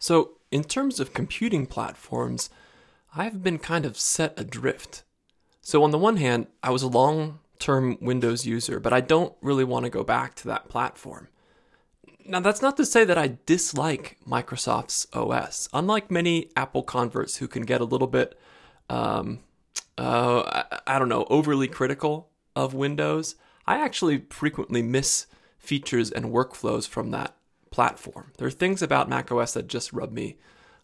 So, in terms of computing platforms, I've been kind of set adrift. So, on the one hand, I was a long term Windows user, but I don't really want to go back to that platform. Now, that's not to say that I dislike Microsoft's OS. Unlike many Apple converts who can get a little bit, um, uh, I, I don't know, overly critical of Windows, I actually frequently miss features and workflows from that platform. There are things about macOS that just rub me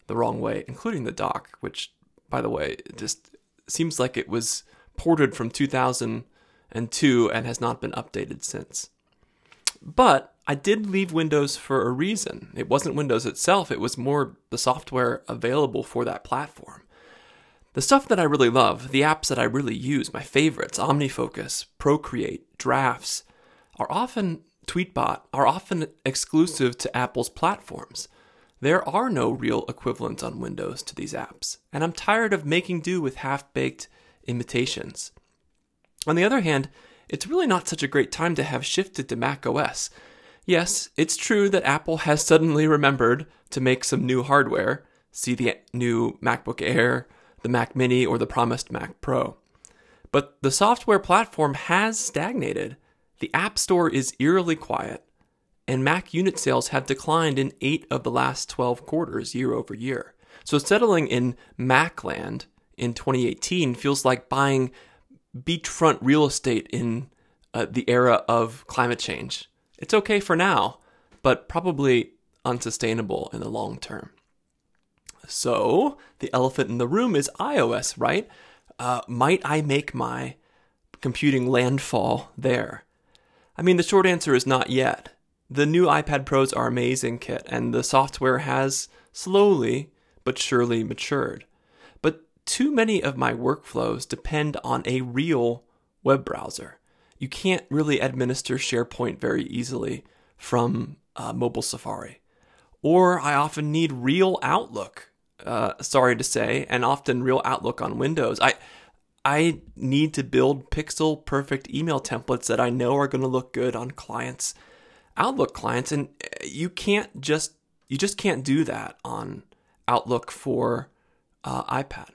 the wrong way, including the dock, which, by the way, just seems like it was ported from 2002 and has not been updated since. But I did leave Windows for a reason. It wasn't Windows itself, it was more the software available for that platform. The stuff that I really love, the apps that I really use, my favorites, OmniFocus, Procreate, Drafts, are often Tweetbot are often exclusive to Apple's platforms. There are no real equivalents on Windows to these apps, and I'm tired of making do with half baked imitations. On the other hand, it's really not such a great time to have shifted to Mac OS. Yes, it's true that Apple has suddenly remembered to make some new hardware, see the new MacBook Air, the Mac Mini, or the promised Mac Pro. But the software platform has stagnated the App Store is eerily quiet, and Mac unit sales have declined in eight of the last 12 quarters year over year. So settling in Macland in 2018 feels like buying beachfront real estate in uh, the era of climate change. It's okay for now, but probably unsustainable in the long term. So, the elephant in the room is iOS, right? Uh, might I make my computing landfall there? I mean, the short answer is not yet. The new iPad Pros are amazing, Kit, and the software has slowly but surely matured. But too many of my workflows depend on a real web browser. You can't really administer SharePoint very easily from uh, mobile Safari. Or I often need real Outlook, uh, sorry to say, and often real Outlook on Windows. I I need to build pixel perfect email templates that I know are going to look good on clients, Outlook clients, and you can't just you just can't do that on Outlook for uh, iPad.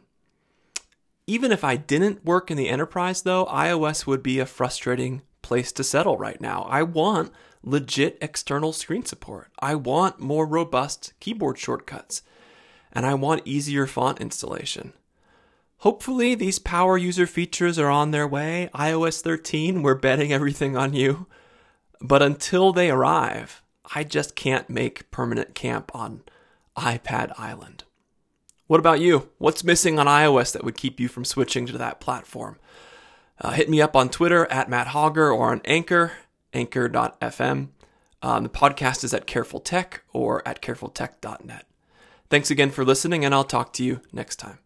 Even if I didn't work in the enterprise, though, iOS would be a frustrating place to settle right now. I want legit external screen support. I want more robust keyboard shortcuts. And I want easier font installation. Hopefully, these power user features are on their way. iOS 13, we're betting everything on you. But until they arrive, I just can't make permanent camp on iPad Island. What about you? What's missing on iOS that would keep you from switching to that platform? Uh, hit me up on Twitter at Matt Hogger or on Anchor, anchor.fm. Um, the podcast is at Careful Tech or at carefultech.net. Thanks again for listening, and I'll talk to you next time.